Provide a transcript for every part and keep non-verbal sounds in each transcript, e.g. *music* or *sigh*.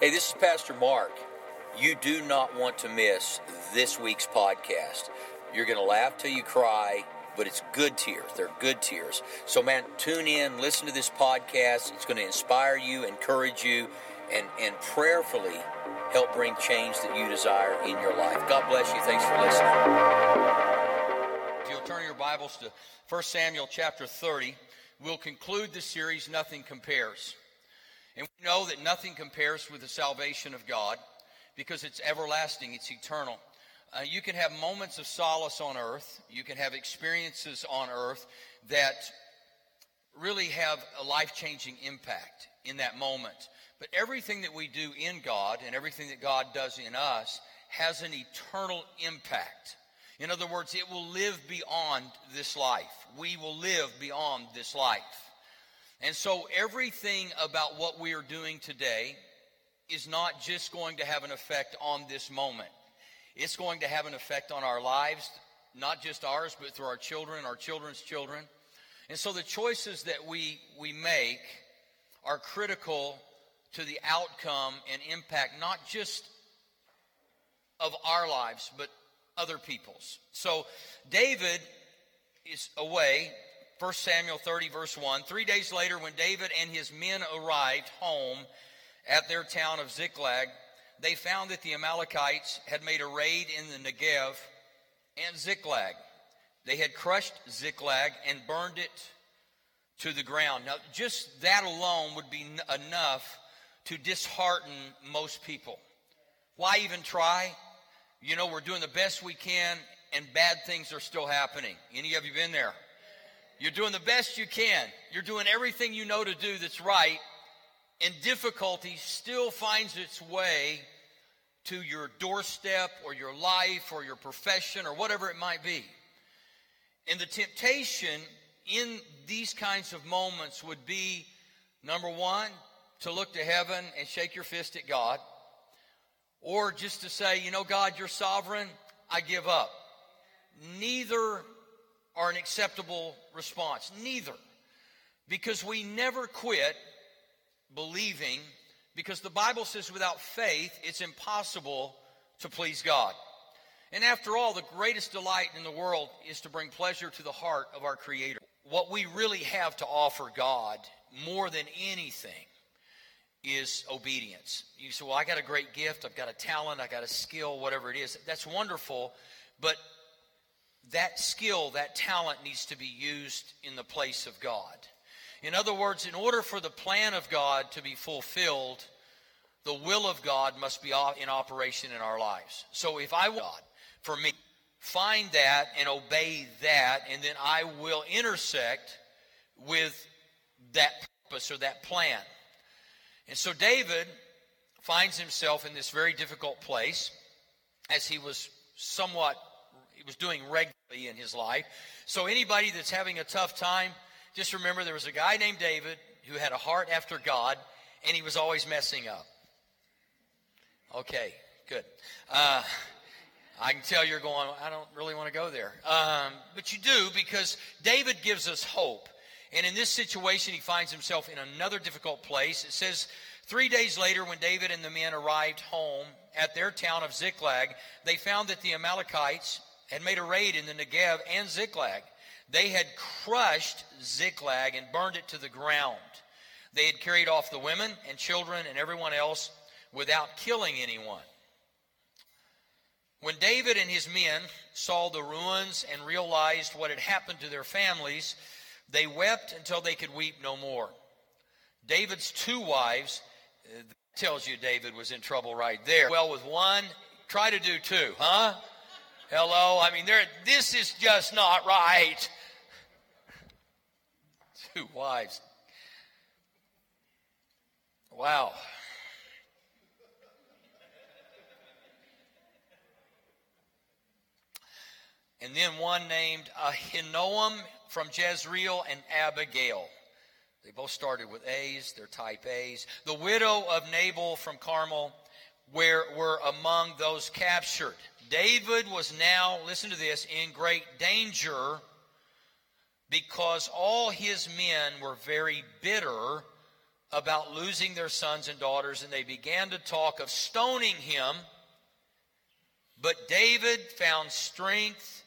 Hey, this is Pastor Mark. You do not want to miss this week's podcast. You're going to laugh till you cry, but it's good tears. They're good tears. So, man, tune in, listen to this podcast. It's going to inspire you, encourage you, and, and prayerfully help bring change that you desire in your life. God bless you. Thanks for listening. If you'll turn your Bibles to 1 Samuel chapter 30, we'll conclude the series, Nothing Compares. And we know that nothing compares with the salvation of God because it's everlasting, it's eternal. Uh, you can have moments of solace on earth, you can have experiences on earth that really have a life changing impact in that moment. But everything that we do in God and everything that God does in us has an eternal impact. In other words, it will live beyond this life. We will live beyond this life. And so everything about what we are doing today is not just going to have an effect on this moment. It's going to have an effect on our lives, not just ours, but through our children, our children's children. And so the choices that we, we make are critical to the outcome and impact, not just of our lives, but other people's. So David is away. 1 Samuel 30, verse 1. Three days later, when David and his men arrived home at their town of Ziklag, they found that the Amalekites had made a raid in the Negev and Ziklag. They had crushed Ziklag and burned it to the ground. Now, just that alone would be enough to dishearten most people. Why even try? You know, we're doing the best we can and bad things are still happening. Any of you been there? You're doing the best you can. You're doing everything you know to do that's right, and difficulty still finds its way to your doorstep or your life or your profession or whatever it might be. And the temptation in these kinds of moments would be number one, to look to heaven and shake your fist at God, or just to say, you know, God, you're sovereign, I give up. Neither are an acceptable response. Neither. Because we never quit believing, because the Bible says without faith, it's impossible to please God. And after all, the greatest delight in the world is to bring pleasure to the heart of our Creator. What we really have to offer God more than anything is obedience. You say, Well, I got a great gift, I've got a talent, I got a skill, whatever it is. That's wonderful, but that skill, that talent needs to be used in the place of God. In other words, in order for the plan of God to be fulfilled, the will of God must be in operation in our lives. So if I God, for me, find that and obey that, and then I will intersect with that purpose or that plan. And so David finds himself in this very difficult place as he was somewhat was doing regularly in his life. So anybody that's having a tough time, just remember there was a guy named David who had a heart after God, and he was always messing up. Okay, good. Uh, I can tell you're going, I don't really want to go there. Um, but you do because David gives us hope. And in this situation, he finds himself in another difficult place. It says, Three days later, when David and the men arrived home at their town of Ziklag, they found that the Amalekites had made a raid in the Negev and Ziklag. They had crushed Ziklag and burned it to the ground. They had carried off the women and children and everyone else without killing anyone. When David and his men saw the ruins and realized what had happened to their families, they wept until they could weep no more. David's two wives uh, tells you David was in trouble right there. Well, with one, try to do two, huh? Hello? I mean, this is just not right. *laughs* Two wives. Wow. And then one named Ahinoam from Jezreel and Abigail. They both started with A's, they're type A's. The widow of Nabal from Carmel where were among those captured. David was now, listen to this, in great danger because all his men were very bitter about losing their sons and daughters, and they began to talk of stoning him. But David found strength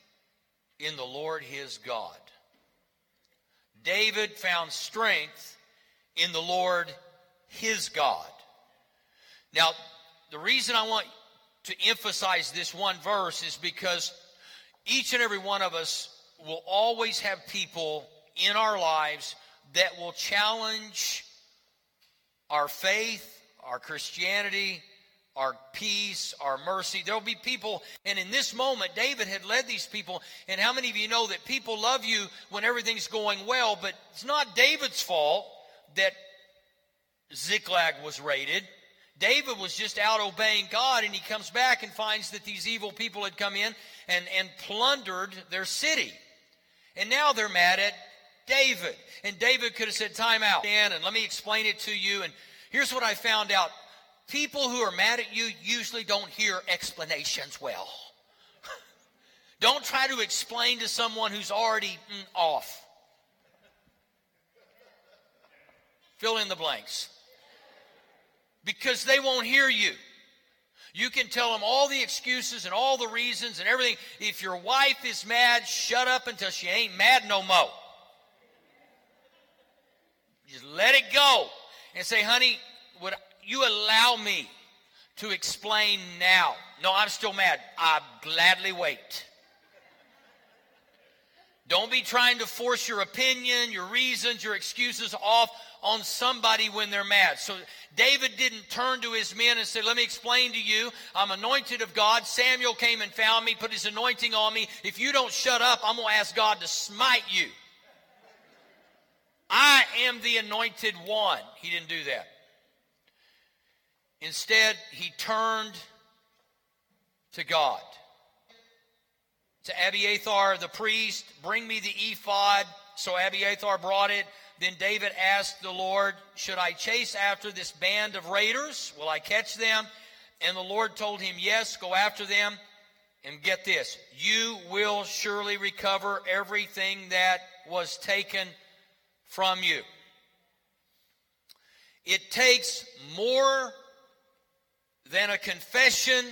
in the Lord his God. David found strength in the Lord his God. Now, the reason I want to emphasize this one verse is because each and every one of us will always have people in our lives that will challenge our faith, our Christianity, our peace, our mercy. There'll be people, and in this moment, David had led these people. And how many of you know that people love you when everything's going well, but it's not David's fault that Ziklag was raided. David was just out obeying God, and he comes back and finds that these evil people had come in and, and plundered their city. And now they're mad at David. And David could have said, Time out, and let me explain it to you. And here's what I found out people who are mad at you usually don't hear explanations well. *laughs* don't try to explain to someone who's already mm, off. Fill in the blanks. Because they won't hear you. You can tell them all the excuses and all the reasons and everything. If your wife is mad, shut up until she ain't mad no more. Just let it go and say, honey, would you allow me to explain now? No, I'm still mad. I gladly wait. Don't be trying to force your opinion, your reasons, your excuses off on somebody when they're mad. So David didn't turn to his men and say, Let me explain to you. I'm anointed of God. Samuel came and found me, put his anointing on me. If you don't shut up, I'm going to ask God to smite you. I am the anointed one. He didn't do that. Instead, he turned to God. To Abiathar the priest, bring me the ephod. So Abiathar brought it. Then David asked the Lord, Should I chase after this band of raiders? Will I catch them? And the Lord told him, Yes, go after them. And get this, you will surely recover everything that was taken from you. It takes more than a confession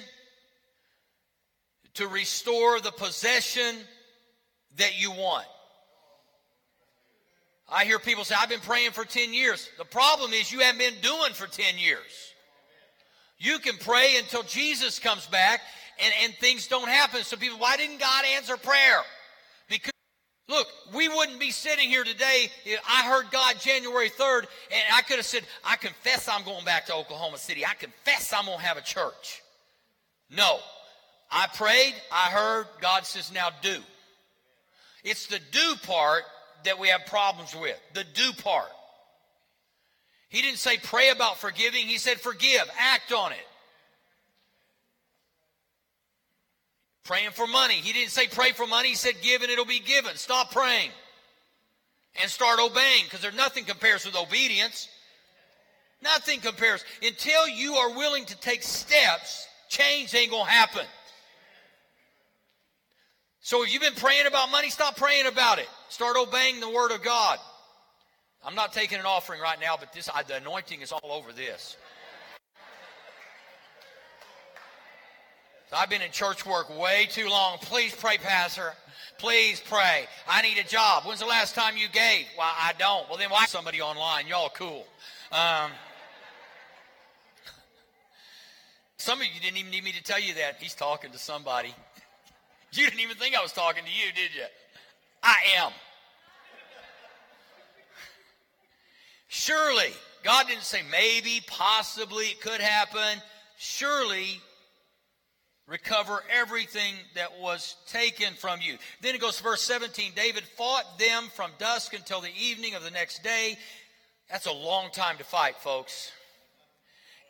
to restore the possession that you want. I hear people say, I've been praying for 10 years. The problem is you haven't been doing for 10 years. You can pray until Jesus comes back and, and things don't happen. So people, why didn't God answer prayer? Because Look, we wouldn't be sitting here today. I heard God January 3rd, and I could have said, I confess I'm going back to Oklahoma City. I confess I'm going to have a church. No. I prayed, I heard, God says, now do. It's the do part that we have problems with. The do part. He didn't say pray about forgiving, he said forgive, act on it. Praying for money. He didn't say pray for money. He said give and it'll be given. Stop praying and start obeying because there's nothing compares with obedience. Nothing compares. Until you are willing to take steps, change ain't going to happen. So if you've been praying about money, stop praying about it. Start obeying the word of God. I'm not taking an offering right now, but this the anointing is all over this. I've been in church work way too long. Please pray, Pastor. Please pray. I need a job. When's the last time you gave? Well, I don't. Well, then why somebody online? Y'all cool. Um, *laughs* some of you didn't even need me to tell you that. He's talking to somebody. You didn't even think I was talking to you, did you? I am. Surely, God didn't say maybe, possibly, it could happen. Surely, recover everything that was taken from you. Then it goes to verse 17 David fought them from dusk until the evening of the next day. That's a long time to fight, folks.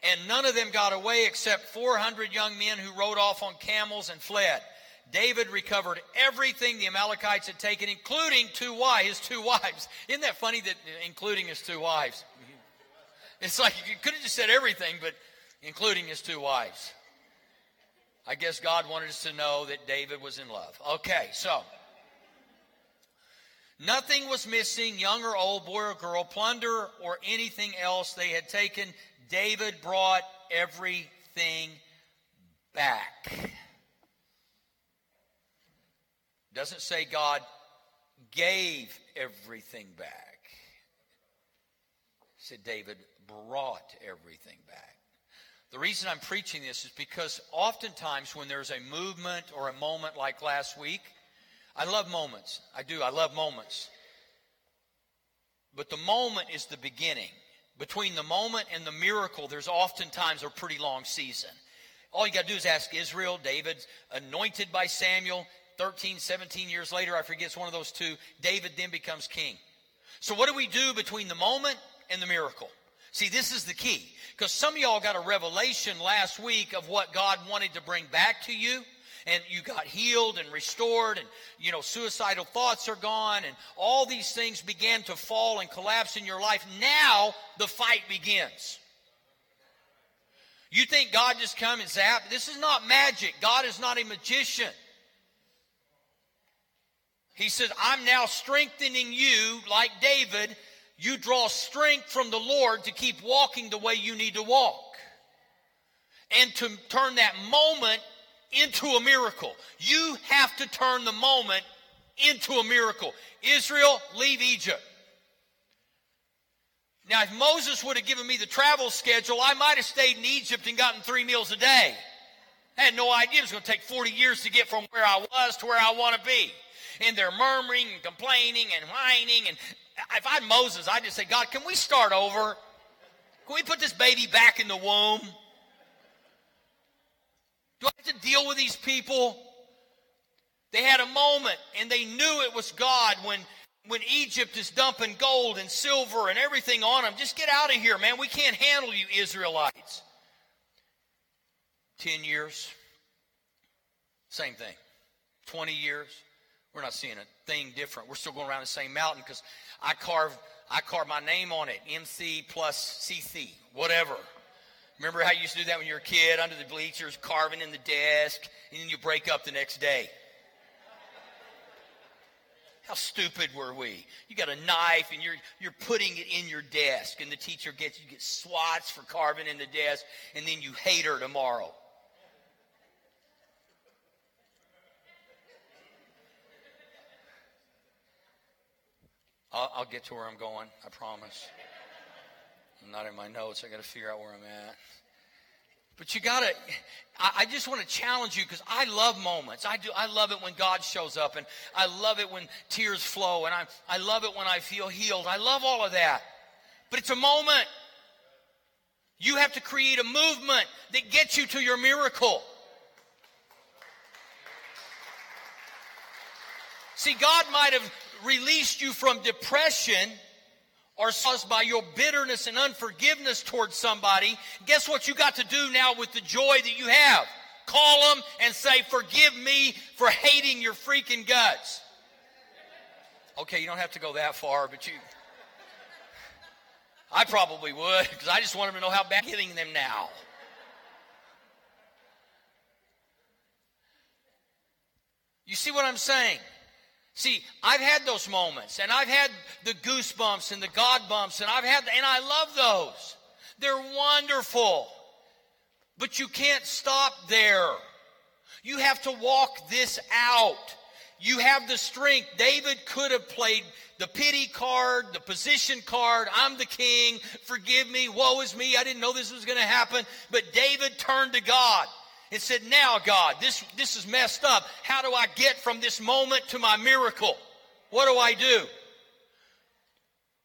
And none of them got away except 400 young men who rode off on camels and fled. David recovered everything the Amalekites had taken, including two wives, his two wives. Isn't that funny that including his two wives? It's like you could have just said everything, but including his two wives. I guess God wanted us to know that David was in love. Okay, so Nothing was missing, young or old, boy or girl, plunder or anything else they had taken. David brought everything back. Doesn't say God gave everything back. It said David brought everything back. The reason I'm preaching this is because oftentimes when there's a movement or a moment like last week, I love moments. I do. I love moments. But the moment is the beginning. Between the moment and the miracle, there's oftentimes a pretty long season. All you got to do is ask Israel. David's anointed by Samuel. 13, 17 years later, I forget it's one of those two, David then becomes king. So what do we do between the moment and the miracle? See, this is the key. Because some of y'all got a revelation last week of what God wanted to bring back to you and you got healed and restored and you know suicidal thoughts are gone and all these things began to fall and collapse in your life now the fight begins you think god just come and zap this is not magic god is not a magician he says i'm now strengthening you like david you draw strength from the lord to keep walking the way you need to walk and to turn that moment into a miracle. You have to turn the moment into a miracle. Israel, leave Egypt. Now, if Moses would have given me the travel schedule, I might have stayed in Egypt and gotten three meals a day. I had no idea it was going to take 40 years to get from where I was to where I want to be. And they're murmuring and complaining and whining. And if I'm Moses, I'd just say, God, can we start over? Can we put this baby back in the womb? Do I have to deal with these people? They had a moment and they knew it was God when when Egypt is dumping gold and silver and everything on them. Just get out of here, man. We can't handle you Israelites. 10 years, same thing. 20 years, we're not seeing a thing different. We're still going around the same mountain because I carved I carved my name on it, MC plus CC, whatever. Remember how you used to do that when you were a kid under the bleachers, carving in the desk, and then you break up the next day? How stupid were we? You got a knife and you're you're putting it in your desk, and the teacher gets you get swats for carving in the desk, and then you hate her tomorrow. I'll, I'll get to where I'm going. I promise. I'm not in my notes. I got to figure out where I'm at. But you got to, I, just want to challenge you because I love moments. I do. I love it when God shows up and I love it when tears flow and I, I love it when I feel healed. I love all of that. But it's a moment. You have to create a movement that gets you to your miracle. See, God might have released you from depression or caused by your bitterness and unforgiveness towards somebody, guess what you got to do now with the joy that you have? Call them and say, Forgive me for hating your freaking guts. Okay, you don't have to go that far, but you. I probably would because I just want them to know how bad hitting them now. You see what I'm saying? See, I've had those moments, and I've had the goosebumps and the God bumps, and I've had, and I love those. They're wonderful. But you can't stop there. You have to walk this out. You have the strength. David could have played the pity card, the position card. I'm the king. Forgive me. Woe is me. I didn't know this was going to happen. But David turned to God and said, Now, God, this, this is messed up. How do I get from this moment to my miracle? What do I do?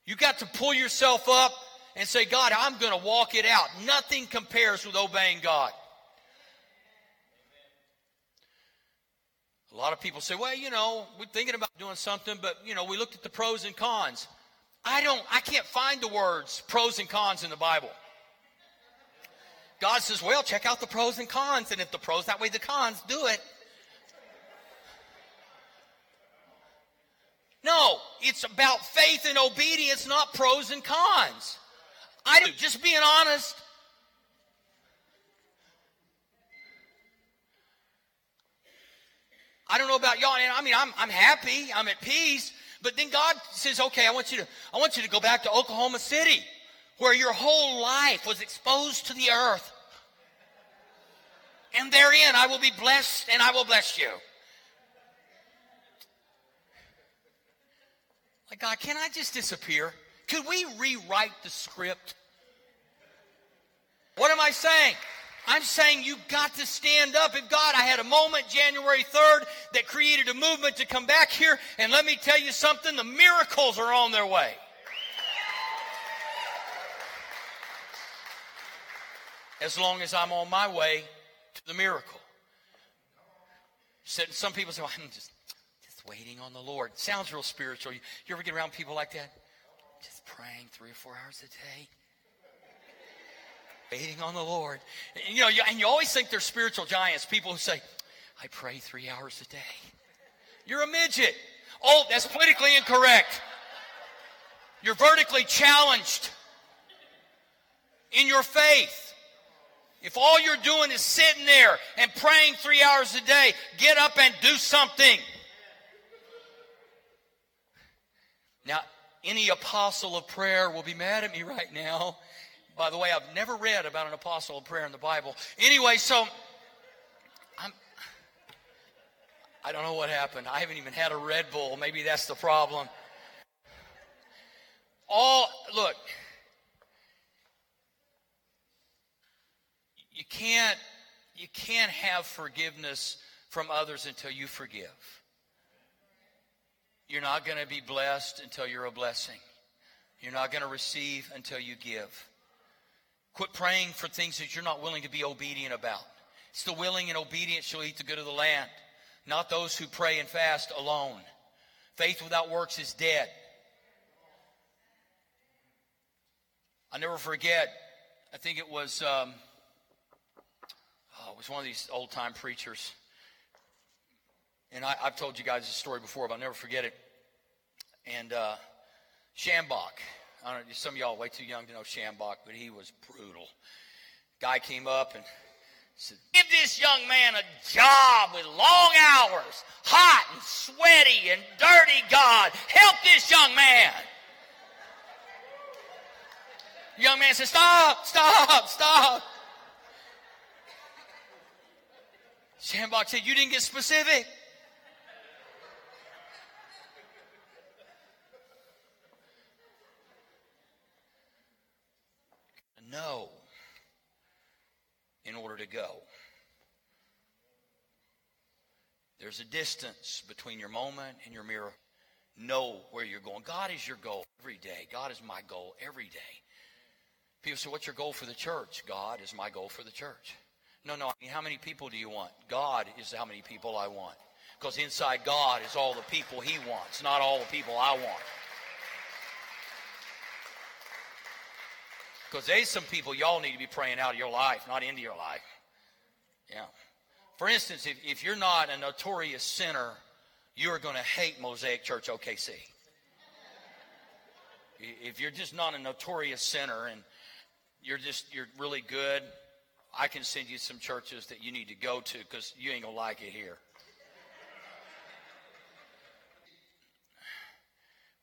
You got to pull yourself up and say, God, I'm going to walk it out. Nothing compares with obeying God. A lot of people say, well, you know, we're thinking about doing something, but, you know, we looked at the pros and cons. I don't, I can't find the words pros and cons in the Bible. God says, well, check out the pros and cons. And if the pros outweigh the cons, do it. No, it's about faith and obedience, not pros and cons. I do, just being honest. I don't know about y'all. and I mean, I'm, I'm happy, I'm at peace, But then God says, okay, I want you to, I want you to go back to Oklahoma City, where your whole life was exposed to the earth. And therein I will be blessed and I will bless you. Like, God, can I just disappear? Could we rewrite the script? What am I saying? I'm saying you've got to stand up. If God, I had a moment January 3rd that created a movement to come back here, and let me tell you something the miracles are on their way. As long as I'm on my way to the miracle. Some people say, well, *laughs* I'm just, just waiting on the Lord. Sounds real spiritual. You, you ever get around people like that? Just praying three or four hours a day waiting on the Lord. And, you know, you, and you always think they're spiritual giants, people who say, I pray three hours a day. You're a midget. Oh, that's politically incorrect. You're vertically challenged in your faith. If all you're doing is sitting there and praying three hours a day, get up and do something. Now, any apostle of prayer will be mad at me right now. By the way, I've never read about an apostle of prayer in the Bible. Anyway, so I'm, I don't know what happened. I haven't even had a Red Bull. Maybe that's the problem. All, look, you can't you can't have forgiveness from others until you forgive. You're not going to be blessed until you're a blessing. You're not going to receive until you give. Quit praying for things that you're not willing to be obedient about. It's the willing and obedient shall eat the good of the land, not those who pray and fast alone. Faith without works is dead. I never forget, I think it was um, was one of these old time preachers. And I, have told you guys this story before, but I'll never forget it. And uh, Schambach, I don't know, some of y'all way too young to know Schambach, but he was brutal. Guy came up and said, Give this young man a job with long hours, hot and sweaty and dirty, God. Help this young man. The young man said, Stop, stop, stop. Schambach said, You didn't get specific. know in order to go. There's a distance between your moment and your mirror. Know where you're going. God is your goal every day. God is my goal every day. People say, What's your goal for the church? God is my goal for the church. No, no. I mean, how many people do you want? God is how many people I want. Because inside God is all the people He wants, not all the people I want. Because there's some people y'all need to be praying out of your life, not into your life. Yeah. For instance, if, if you're not a notorious sinner, you're going to hate Mosaic Church OKC. If you're just not a notorious sinner and you're just you're really good, I can send you some churches that you need to go to because you ain't gonna like it here.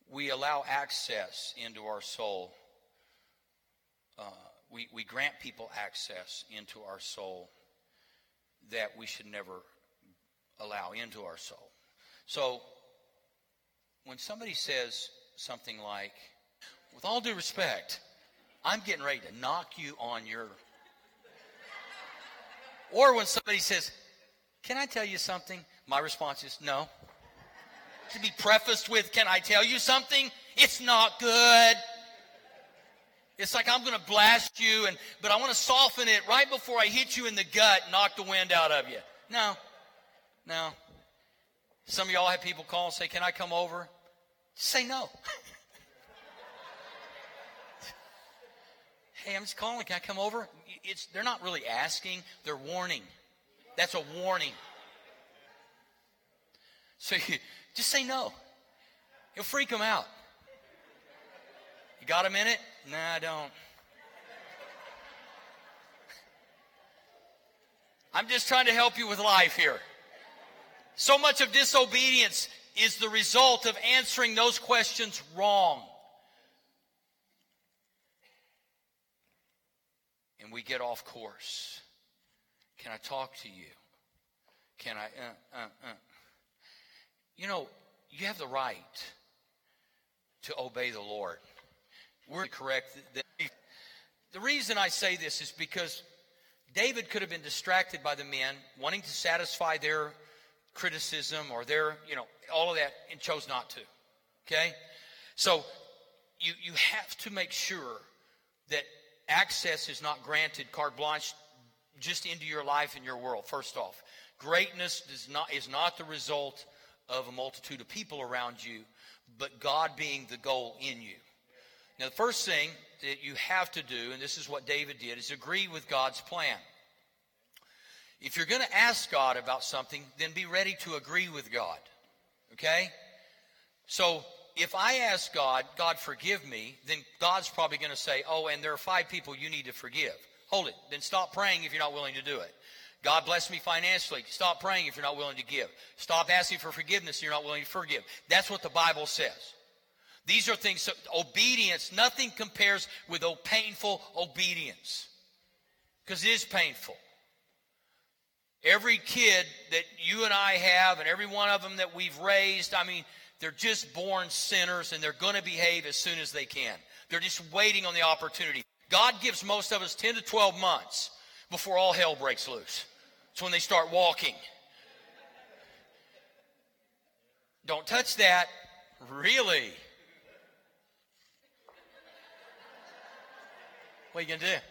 We allow access into our soul uh, we, we grant people access into our soul that we should never allow into our soul. So when somebody says something like, with all due respect, I'm getting ready to knock you on your. Or when somebody says, Can I tell you something? My response is, No. To be prefaced with, Can I tell you something? It's not good. It's like I'm going to blast you, and but I want to soften it right before I hit you in the gut, knock the wind out of you. No, no. Some of y'all have people call and say, "Can I come over?" Say no. *laughs* hey, I'm just calling. Can I come over? It's they're not really asking; they're warning. That's a warning. So you, *laughs* just say no. You'll freak them out. You got a minute? Nah, I don't. I'm just trying to help you with life here. So much of disobedience is the result of answering those questions wrong. And we get off course. Can I talk to you? Can I? Uh, uh, uh. You know, you have the right to obey the Lord. We're correct. The reason I say this is because David could have been distracted by the men wanting to satisfy their criticism or their, you know, all of that and chose not to. Okay? So you, you have to make sure that access is not granted carte blanche just into your life and your world, first off. Greatness does not, is not the result of a multitude of people around you, but God being the goal in you. Now, the first thing that you have to do, and this is what David did, is agree with God's plan. If you're going to ask God about something, then be ready to agree with God. Okay? So, if I ask God, God forgive me, then God's probably going to say, oh, and there are five people you need to forgive. Hold it. Then stop praying if you're not willing to do it. God bless me financially. Stop praying if you're not willing to give. Stop asking for forgiveness if you're not willing to forgive. That's what the Bible says. These are things, so obedience, nothing compares with oh, painful obedience. Because it is painful. Every kid that you and I have, and every one of them that we've raised, I mean, they're just born sinners and they're going to behave as soon as they can. They're just waiting on the opportunity. God gives most of us 10 to 12 months before all hell breaks loose. It's when they start walking. Don't touch that. Really? What are you going to do?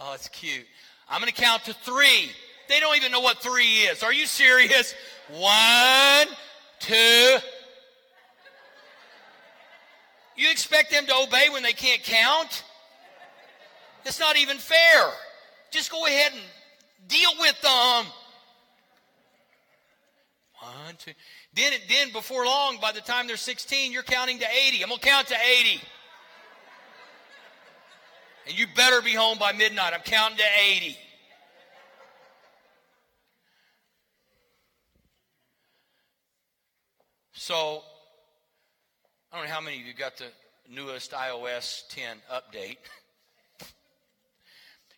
Oh, it's cute. I'm going to count to three. They don't even know what three is. Are you serious? One, two. You expect them to obey when they can't count? It's not even fair. Just go ahead and deal with them. One, two. Then, then before long, by the time they're 16, you're counting to 80. I'm going to count to 80. And you better be home by midnight. I'm counting to 80. So, I don't know how many of you got the newest iOS 10 update. *laughs*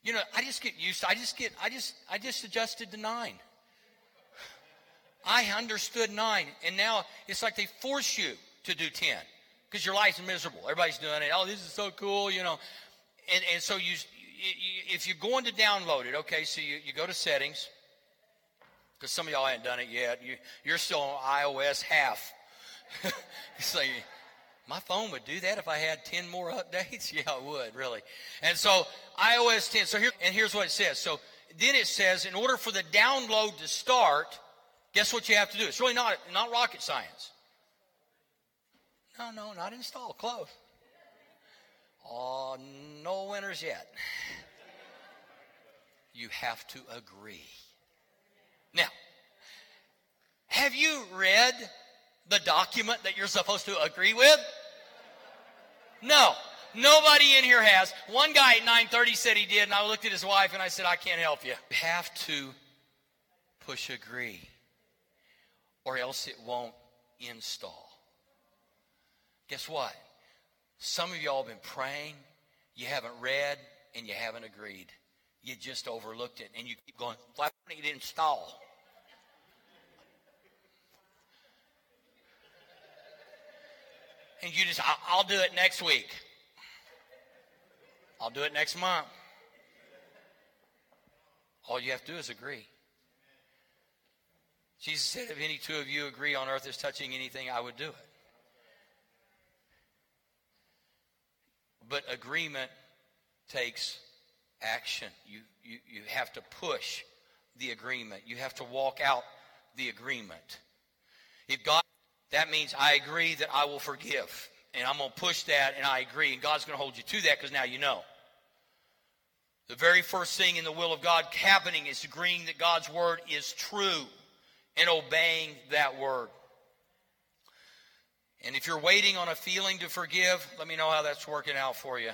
You know, I just get used to, I just get, I just, I just adjusted to nine. I understood nine, and now it's like they force you to do 10 because your life's miserable. Everybody's doing it. Oh, this is so cool, you know. And, and so you, you, if you're going to download it, okay, so you, you go to settings, because some of y'all haven't done it yet. You, you're still on iOS half. *laughs* so you, my phone would do that if I had 10 more *laughs* updates? Yeah, it would, really. And so iOS 10. So here, and here's what it says. So then it says, in order for the download to start, guess what you have to do? It's really not, not rocket science. No, no, not install. Close. Oh, no winners yet. *laughs* You have to agree. Now, have you read the document that you're supposed to agree with? No. Nobody in here has. One guy at 9:30 said he did, and I looked at his wife and I said, "I can't help you." You have to push agree, or else it won't install. Guess what? Some of y'all have been praying, you haven't read, and you haven't agreed. You just overlooked it, and you keep going. Why don't it install? And you just, I'll, do it next week. I'll do it next month. All you have to do is agree. Jesus said, if any two of you agree on earth is touching anything, I would do it. But agreement takes action. You, you, you have to push the agreement. You have to walk out the agreement. If God that means I agree that I will forgive. And I'm going to push that, and I agree. And God's going to hold you to that because now you know. The very first thing in the will of God happening is agreeing that God's word is true and obeying that word. And if you're waiting on a feeling to forgive, let me know how that's working out for you.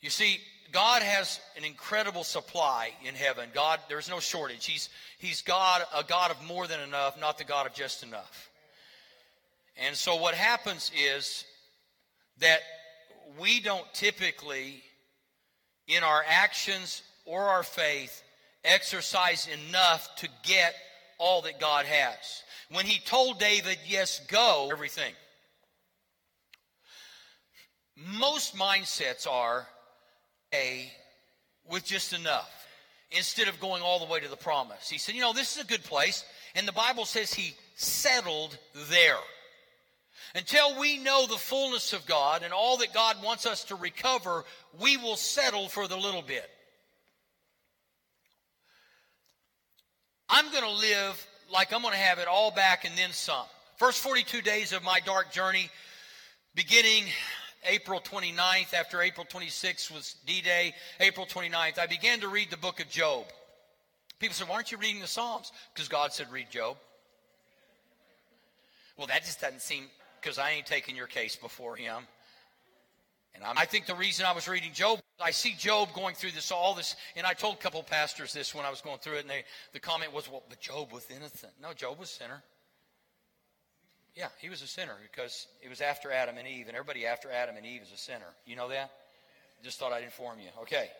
You see, God has an incredible supply in heaven. God, there's no shortage. He's, he's God, a God of more than enough, not the God of just enough. And so what happens is that we don't typically, in our actions or our faith, exercise enough to get all that God has. When he told David, yes, go, everything. Most mindsets are a with just enough instead of going all the way to the promise. He said, you know, this is a good place. And the Bible says he settled there. Until we know the fullness of God and all that God wants us to recover, we will settle for the little bit. I'm going to live like I'm going to have it all back and then some. First 42 days of my dark journey, beginning April 29th, after April 26th was D Day, April 29th, I began to read the book of Job. People said, Why aren't you reading the Psalms? Because God said, Read Job. Well, that just doesn't seem, because I ain't taking your case before Him. And I'm, i think the reason I was reading Job, I see Job going through this, all this, and I told a couple pastors this when I was going through it, and they, the comment was, well, but Job was innocent. No, Job was sinner. Yeah, he was a sinner because it was after Adam and Eve, and everybody after Adam and Eve is a sinner. You know that? Just thought I'd inform you. Okay.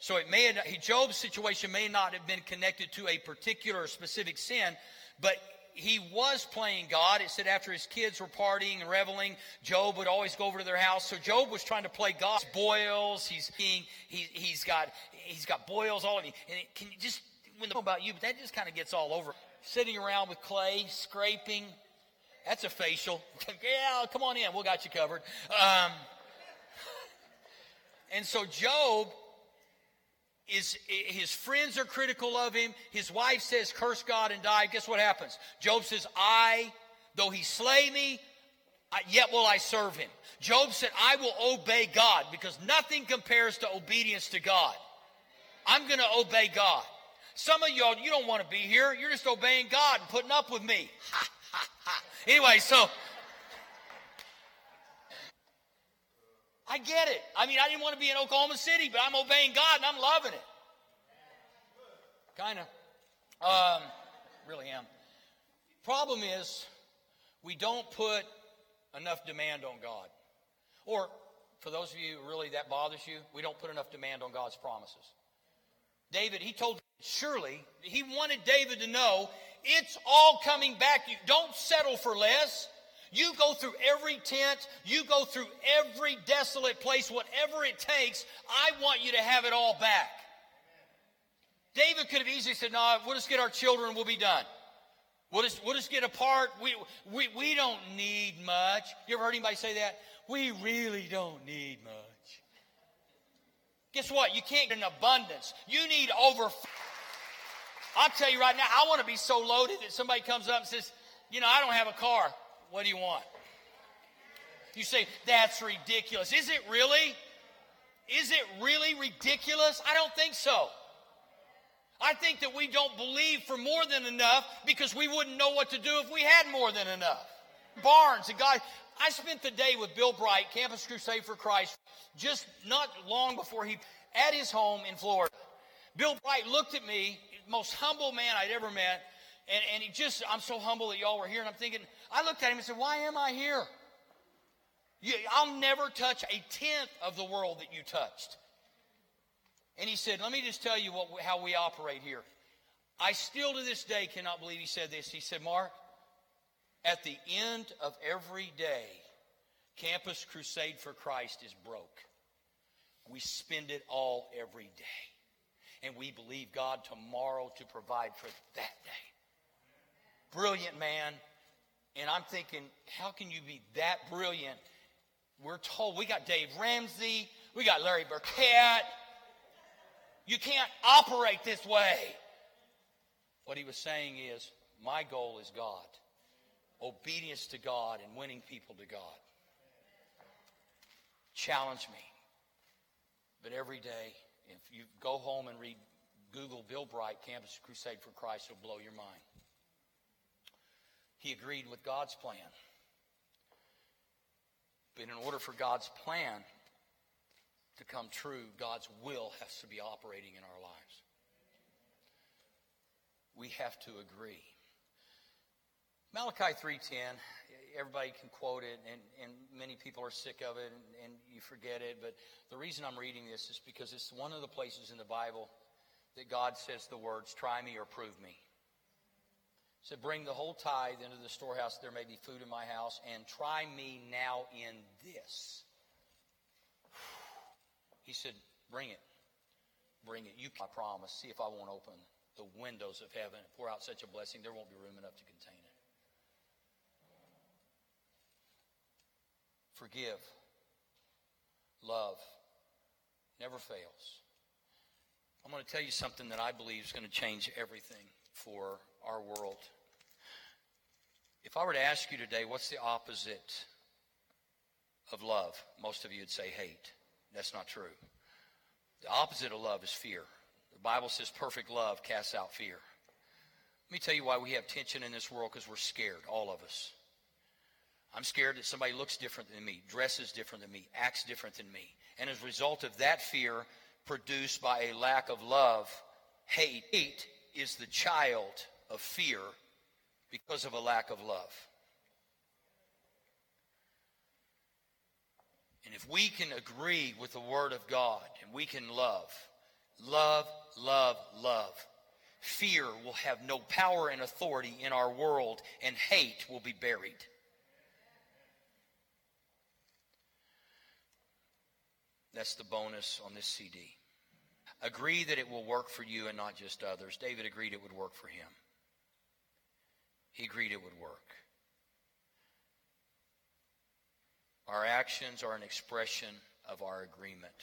So it may have, Job's situation may not have been connected to a particular specific sin, but he was playing God. It said after his kids were partying and reveling, Job would always go over to their house. So Job was trying to play God. Boils. He's he, he's got he's got boils all of you. And it, can you just when the, about you, but that just kind of gets all over. Sitting around with clay, scraping. That's a facial. *laughs* yeah, come on in. We got you covered. Um, *laughs* and so Job is his friends are critical of him. His wife says, curse God and die. Guess what happens? Job says, I, though he slay me, yet will I serve him. Job said, I will obey God because nothing compares to obedience to God. I'm going to obey God. Some of y'all, you don't want to be here. You're just obeying God and putting up with me. *laughs* Ha, ha, ha. Anyway, so I get it. I mean, I didn't want to be in Oklahoma City, but I'm obeying God and I'm loving it. Kind of. Um, really am. Problem is, we don't put enough demand on God. Or, for those of you really that bothers you, we don't put enough demand on God's promises. David, he told, surely, he wanted David to know, it's all coming back. You don't settle for less. You go through every tent, you go through every desolate place, whatever it takes. I want you to have it all back. David could have easily said, No, we'll just get our children, we'll be done. We'll just, we'll just get apart. We, we, we don't need much. You ever heard anybody say that? We really don't need much. Guess what? You can't get an abundance. You need over. I'll tell you right now, I want to be so loaded that somebody comes up and says, You know, I don't have a car. What do you want? You say, that's ridiculous. Is it really? Is it really ridiculous? I don't think so. I think that we don't believe for more than enough because we wouldn't know what to do if we had more than enough. Barnes, a guy, I spent the day with Bill Bright, Campus Crusade for Christ, just not long before he, at his home in Florida. Bill Bright looked at me, most humble man I'd ever met, and, and he just, I'm so humble that y'all were here. And I'm thinking, I looked at him and said, Why am I here? You, I'll never touch a tenth of the world that you touched. And he said, Let me just tell you what, how we operate here. I still to this day cannot believe he said this. He said, Mark, at the end of every day, Campus Crusade for Christ is broke. We spend it all every day. And we believe God tomorrow to provide for that day brilliant man. And I'm thinking, how can you be that brilliant? We're told we got Dave Ramsey, we got Larry Burkett. You can't operate this way. What he was saying is, my goal is God. Obedience to God and winning people to God. Challenge me. But every day, if you go home and read Google Bill Bright Campus Crusade for Christ, it'll blow your mind. He agreed with God's plan. But in order for God's plan to come true, God's will has to be operating in our lives. We have to agree. Malachi 3:10, everybody can quote it, and, and many people are sick of it, and, and you forget it. But the reason I'm reading this is because it's one of the places in the Bible that God says the words, "Try me or prove me." He said, "Bring the whole tithe into the storehouse; there may be food in my house, and try me now in this." He said, Bring it. Bring it. You, I promise. See if I won't open the windows of heaven and pour out such a blessing, there won't be room enough to contain it. Forgive. Love. Never fails. I'm going to tell you something that I believe is going to change everything for our world. If I were to ask you today, what's the opposite of love? Most of you would say hate. That's not true. The opposite of love is fear. The Bible says perfect love casts out fear. Let me tell you why we have tension in this world because we're scared, all of us. I'm scared that somebody looks different than me, dresses different than me, acts different than me. And as a result of that fear produced by a lack of love, hate, hate is the child of fear because of a lack of love. And if we can agree with the Word of God and we can love, love, love, love, fear will have no power and authority in our world, and hate will be buried. That's the bonus on this CD. Agree that it will work for you and not just others. David agreed it would work for him. He agreed it would work. Our actions are an expression of our agreement.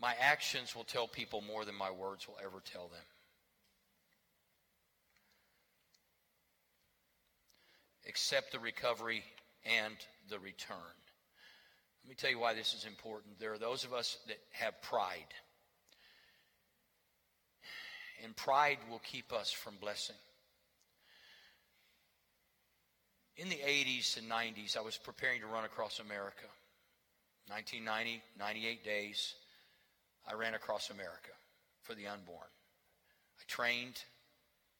My actions will tell people more than my words will ever tell them. Accept the recovery and the return. Let me tell you why this is important. There are those of us that have pride. And pride will keep us from blessing in the 80s and 90s, I was preparing to run across America. 1990, 98 days, I ran across America for the unborn. I trained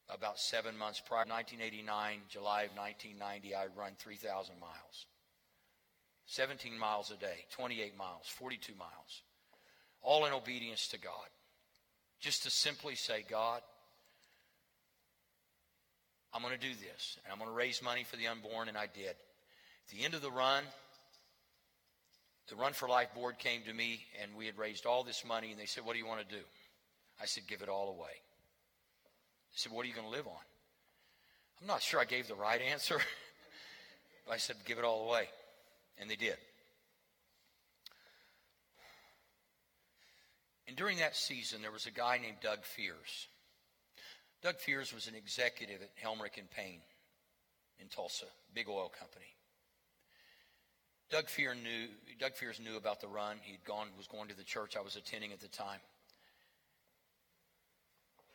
about seven months prior. 1989, July of 1990, I run 3,000 miles. 17 miles a day, 28 miles, 42 miles. All in obedience to God. Just to simply say, God, I'm going to do this, and I'm going to raise money for the unborn, and I did. At the end of the run, the Run for Life board came to me, and we had raised all this money, and they said, What do you want to do? I said, Give it all away. They said, What are you going to live on? I'm not sure I gave the right answer, *laughs* but I said, Give it all away. And they did. And during that season, there was a guy named Doug Fears. Doug Fears was an executive at Helmerich and Payne in Tulsa, big oil company. Doug Fears knew Doug Fears knew about the run. He'd gone was going to the church I was attending at the time.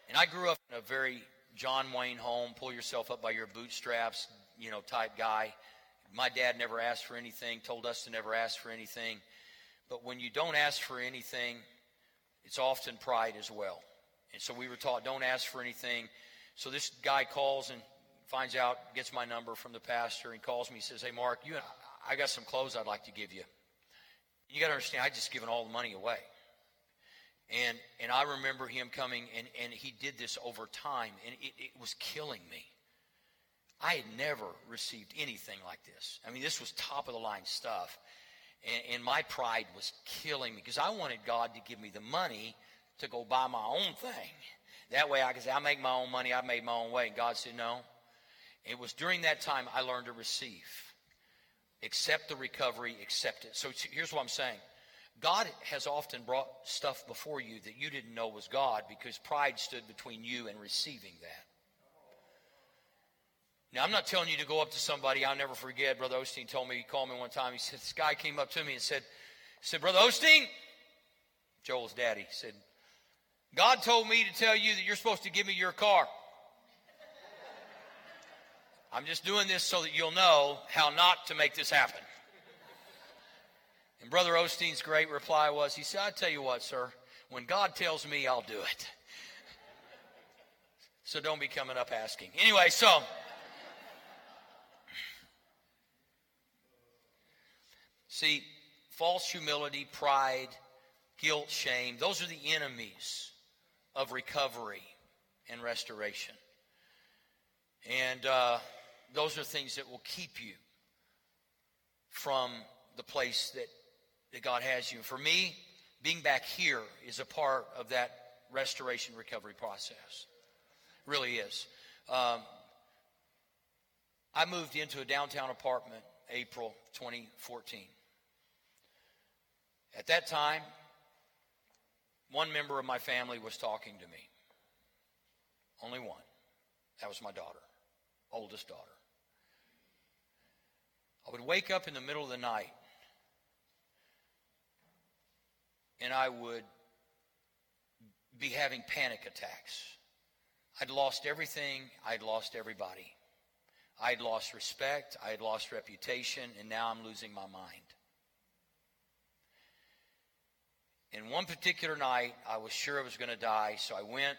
And I grew up in a very John Wayne home, pull yourself up by your bootstraps, you know, type guy. My dad never asked for anything, told us to never ask for anything. But when you don't ask for anything, it's often pride as well. And so we were taught, don't ask for anything. So this guy calls and finds out, gets my number from the pastor, and calls me. He says, Hey, Mark, you, I got some clothes I'd like to give you. You got to understand, I just given all the money away. And, and I remember him coming, and, and he did this over time, and it, it was killing me. I had never received anything like this. I mean, this was top of the line stuff. And, and my pride was killing me because I wanted God to give me the money to go buy my own thing. That way I could say, I make my own money, I made my own way. And God said, No. It was during that time I learned to receive. Accept the recovery, accept it. So here's what I'm saying. God has often brought stuff before you that you didn't know was God because pride stood between you and receiving that. Now, I'm not telling you to go up to somebody. I'll never forget. Brother Osteen told me, he called me one time. He said, This guy came up to me and said, said Brother Osteen, Joel's daddy, said, God told me to tell you that you're supposed to give me your car. I'm just doing this so that you'll know how not to make this happen. And Brother Osteen's great reply was, he said, I tell you what, sir, when God tells me, I'll do it. So don't be coming up asking. Anyway, so. See, false humility, pride, guilt, shame, those are the enemies of recovery and restoration. And uh, those are things that will keep you from the place that, that God has you. For me, being back here is a part of that restoration recovery process. really is. Um, I moved into a downtown apartment April 2014. At that time, one member of my family was talking to me. Only one. That was my daughter, oldest daughter. I would wake up in the middle of the night and I would be having panic attacks. I'd lost everything, I'd lost everybody. I'd lost respect, I'd lost reputation, and now I'm losing my mind. And one particular night, I was sure I was going to die, so I went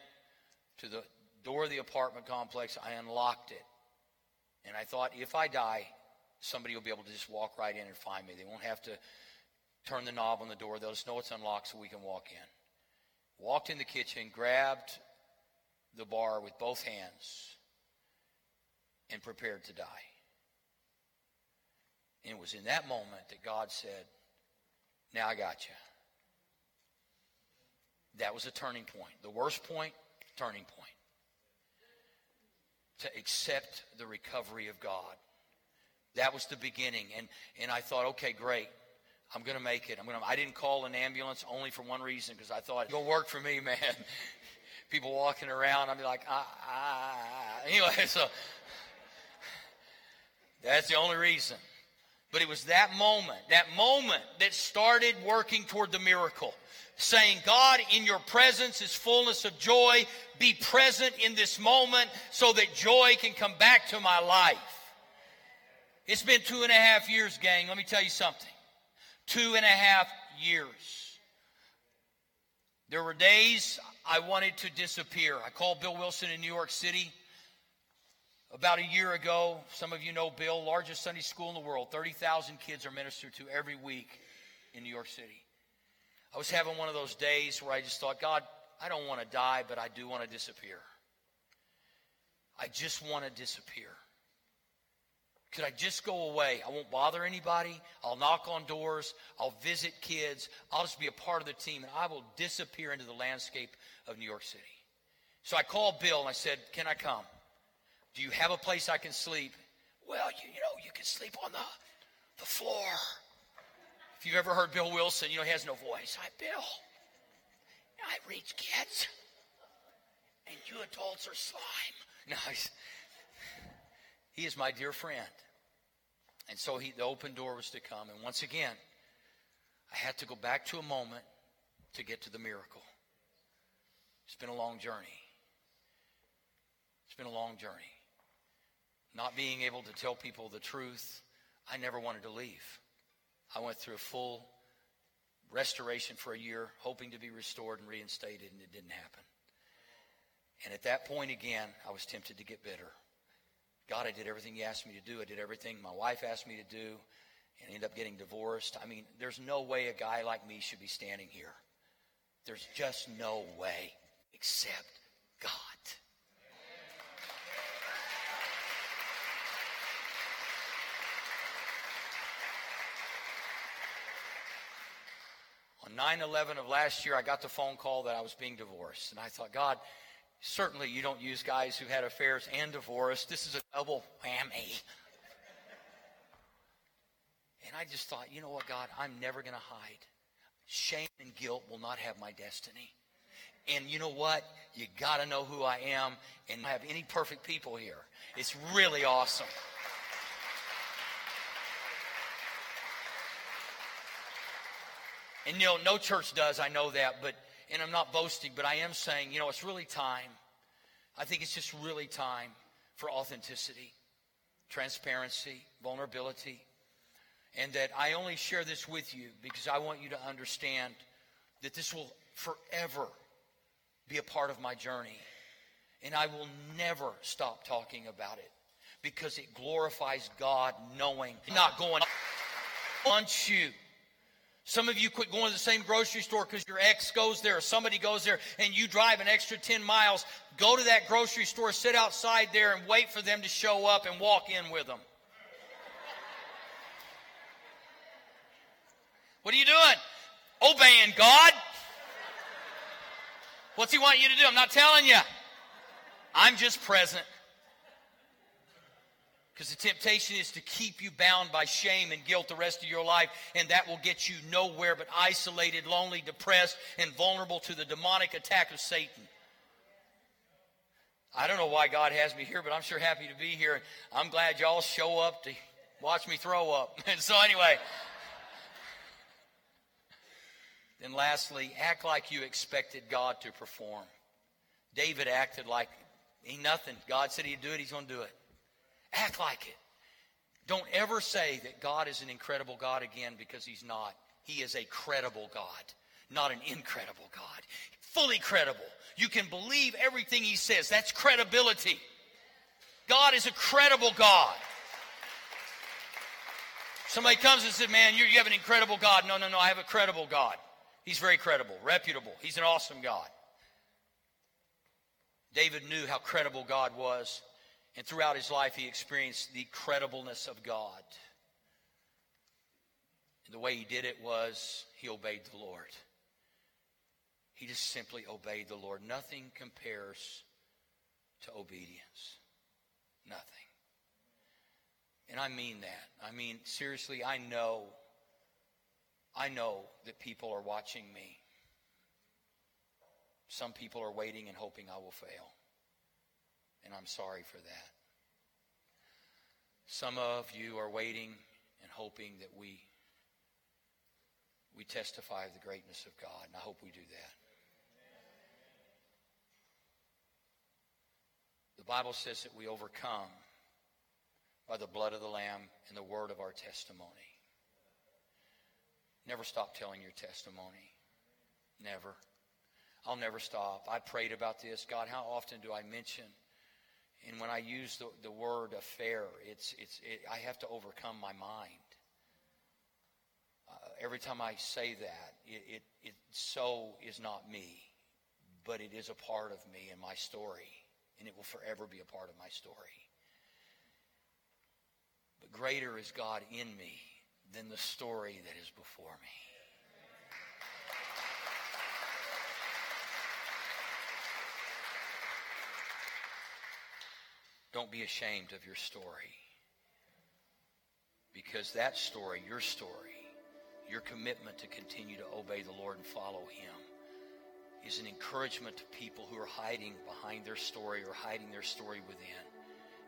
to the door of the apartment complex. I unlocked it. And I thought, if I die, somebody will be able to just walk right in and find me. They won't have to turn the knob on the door. They'll just know it's unlocked so we can walk in. Walked in the kitchen, grabbed the bar with both hands, and prepared to die. And it was in that moment that God said, Now I got you. That was a turning point. The worst point, turning point. To accept the recovery of God. That was the beginning. And, and I thought, okay, great. I'm going to make it. I'm going to, I didn't call an ambulance only for one reason because I thought, it'll work for me, man. *laughs* People walking around, I'd be like, ah, ah, ah. Anyway, so that's the only reason. But it was that moment, that moment that started working toward the miracle. Saying, God, in your presence is fullness of joy. Be present in this moment so that joy can come back to my life. It's been two and a half years, gang. Let me tell you something. Two and a half years. There were days I wanted to disappear. I called Bill Wilson in New York City about a year ago. Some of you know Bill, largest Sunday school in the world. 30,000 kids are ministered to every week in New York City. I was having one of those days where I just thought, God, I don't want to die, but I do want to disappear. I just want to disappear. Could I just go away? I won't bother anybody. I'll knock on doors. I'll visit kids. I'll just be a part of the team, and I will disappear into the landscape of New York City. So I called Bill and I said, Can I come? Do you have a place I can sleep? Well, you, you know, you can sleep on the, the floor. If you've ever heard Bill Wilson, you know he has no voice. Hi, Bill. I reach kids, and you adults are slime. *laughs* No, he is my dear friend. And so he, the open door was to come. And once again, I had to go back to a moment to get to the miracle. It's been a long journey. It's been a long journey. Not being able to tell people the truth, I never wanted to leave. I went through a full restoration for a year, hoping to be restored and reinstated, and it didn't happen. And at that point again, I was tempted to get bitter. God, I did everything you asked me to do. I did everything my wife asked me to do and end up getting divorced. I mean, there's no way a guy like me should be standing here. There's just no way except God. On 9 11 of last year, I got the phone call that I was being divorced. And I thought, God, Certainly, you don't use guys who had affairs and divorced. This is a double whammy. And I just thought, you know what, God, I'm never going to hide. Shame and guilt will not have my destiny. And you know what? You got to know who I am and I have any perfect people here. It's really awesome. And you know, no church does, I know that, but and I'm not boasting, but I am saying, you know, it's really time. I think it's just really time for authenticity, transparency, vulnerability. And that I only share this with you because I want you to understand that this will forever be a part of my journey. And I will never stop talking about it because it glorifies God knowing, not going on you. Some of you quit going to the same grocery store because your ex goes there or somebody goes there and you drive an extra 10 miles. Go to that grocery store, sit outside there and wait for them to show up and walk in with them. What are you doing? Obeying God. What's He want you to do? I'm not telling you. I'm just present. Because the temptation is to keep you bound by shame and guilt the rest of your life, and that will get you nowhere but isolated, lonely, depressed, and vulnerable to the demonic attack of Satan. I don't know why God has me here, but I'm sure happy to be here. And I'm glad y'all show up to watch me throw up. *laughs* And so, anyway. then, lastly, act like you expected God to perform. David acted like he nothing. God said he'd do it, he's going to do it. Act like it. Don't ever say that God is an incredible God again because He's not. He is a credible God, not an incredible God. Fully credible. You can believe everything He says. That's credibility. God is a credible God. Somebody comes and says, Man, you, you have an incredible God. No, no, no, I have a credible God. He's very credible, reputable. He's an awesome God. David knew how credible God was. And throughout his life, he experienced the credibleness of God. And the way he did it was he obeyed the Lord. He just simply obeyed the Lord. Nothing compares to obedience. Nothing. And I mean that. I mean, seriously, I know, I know that people are watching me. Some people are waiting and hoping I will fail and I'm sorry for that. Some of you are waiting and hoping that we we testify of the greatness of God, and I hope we do that. The Bible says that we overcome by the blood of the Lamb and the word of our testimony. Never stop telling your testimony. Never. I'll never stop. I prayed about this. God, how often do I mention and when I use the, the word affair, it's, it's, it, I have to overcome my mind. Uh, every time I say that, it, it, it so is not me, but it is a part of me and my story, and it will forever be a part of my story. But greater is God in me than the story that is before me. Don't be ashamed of your story. Because that story, your story, your commitment to continue to obey the Lord and follow Him is an encouragement to people who are hiding behind their story or hiding their story within.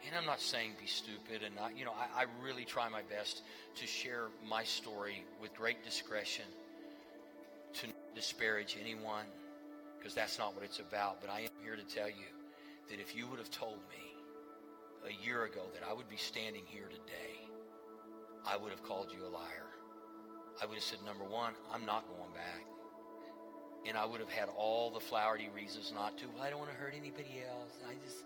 And I'm not saying be stupid, and not, you know, I, I really try my best to share my story with great discretion, to disparage anyone, because that's not what it's about. But I am here to tell you that if you would have told me a year ago that I would be standing here today, I would have called you a liar. I would have said, number one, I'm not going back. And I would have had all the flowery reasons not to. I don't want to hurt anybody else. I just.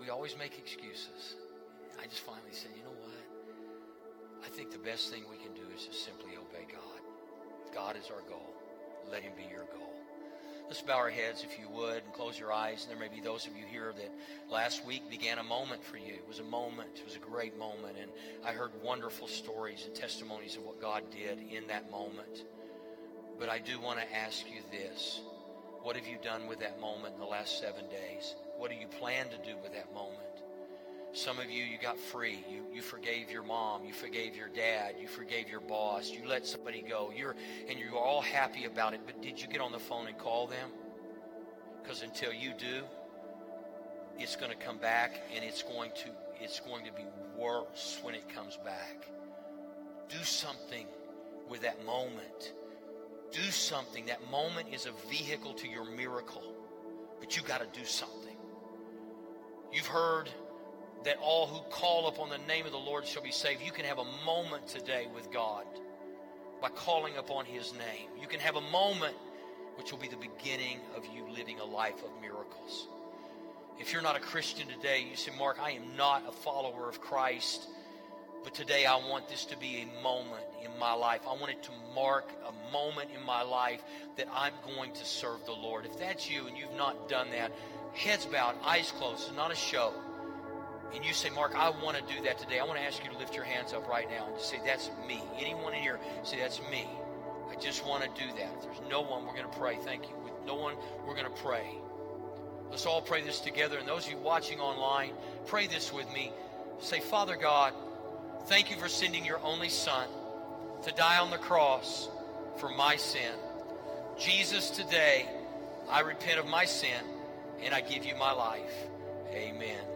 We always make excuses. I just finally said, you know what? I think the best thing we can do is just simply obey God. God is our goal. Let him be your goal. Let's bow our heads, if you would, and close your eyes. And there may be those of you here that last week began a moment for you. It was a moment. It was a great moment. And I heard wonderful stories and testimonies of what God did in that moment. But I do want to ask you this. What have you done with that moment in the last seven days? What do you plan to do with that moment? Some of you, you got free. You, you forgave your mom. You forgave your dad. You forgave your boss. You let somebody go. You're, and you're all happy about it. But did you get on the phone and call them? Because until you do, it's going to come back and it's going to, it's going to be worse when it comes back. Do something with that moment. Do something. That moment is a vehicle to your miracle. But you got to do something. You've heard that all who call upon the name of the Lord shall be saved. You can have a moment today with God by calling upon His name. You can have a moment which will be the beginning of you living a life of miracles. If you're not a Christian today, you say, Mark, I am not a follower of Christ, but today I want this to be a moment in my life. I want it to mark a moment in my life that I'm going to serve the Lord. If that's you and you've not done that, heads bowed, eyes closed, it's not a show. And you say, Mark, I want to do that today. I want to ask you to lift your hands up right now and say, That's me. Anyone in here, say, That's me. I just want to do that. If there's no one, we're going to pray. Thank you. With no one, we're going to pray. Let's all pray this together. And those of you watching online, pray this with me. Say, Father God, thank you for sending your only Son to die on the cross for my sin. Jesus, today, I repent of my sin and I give you my life. Amen.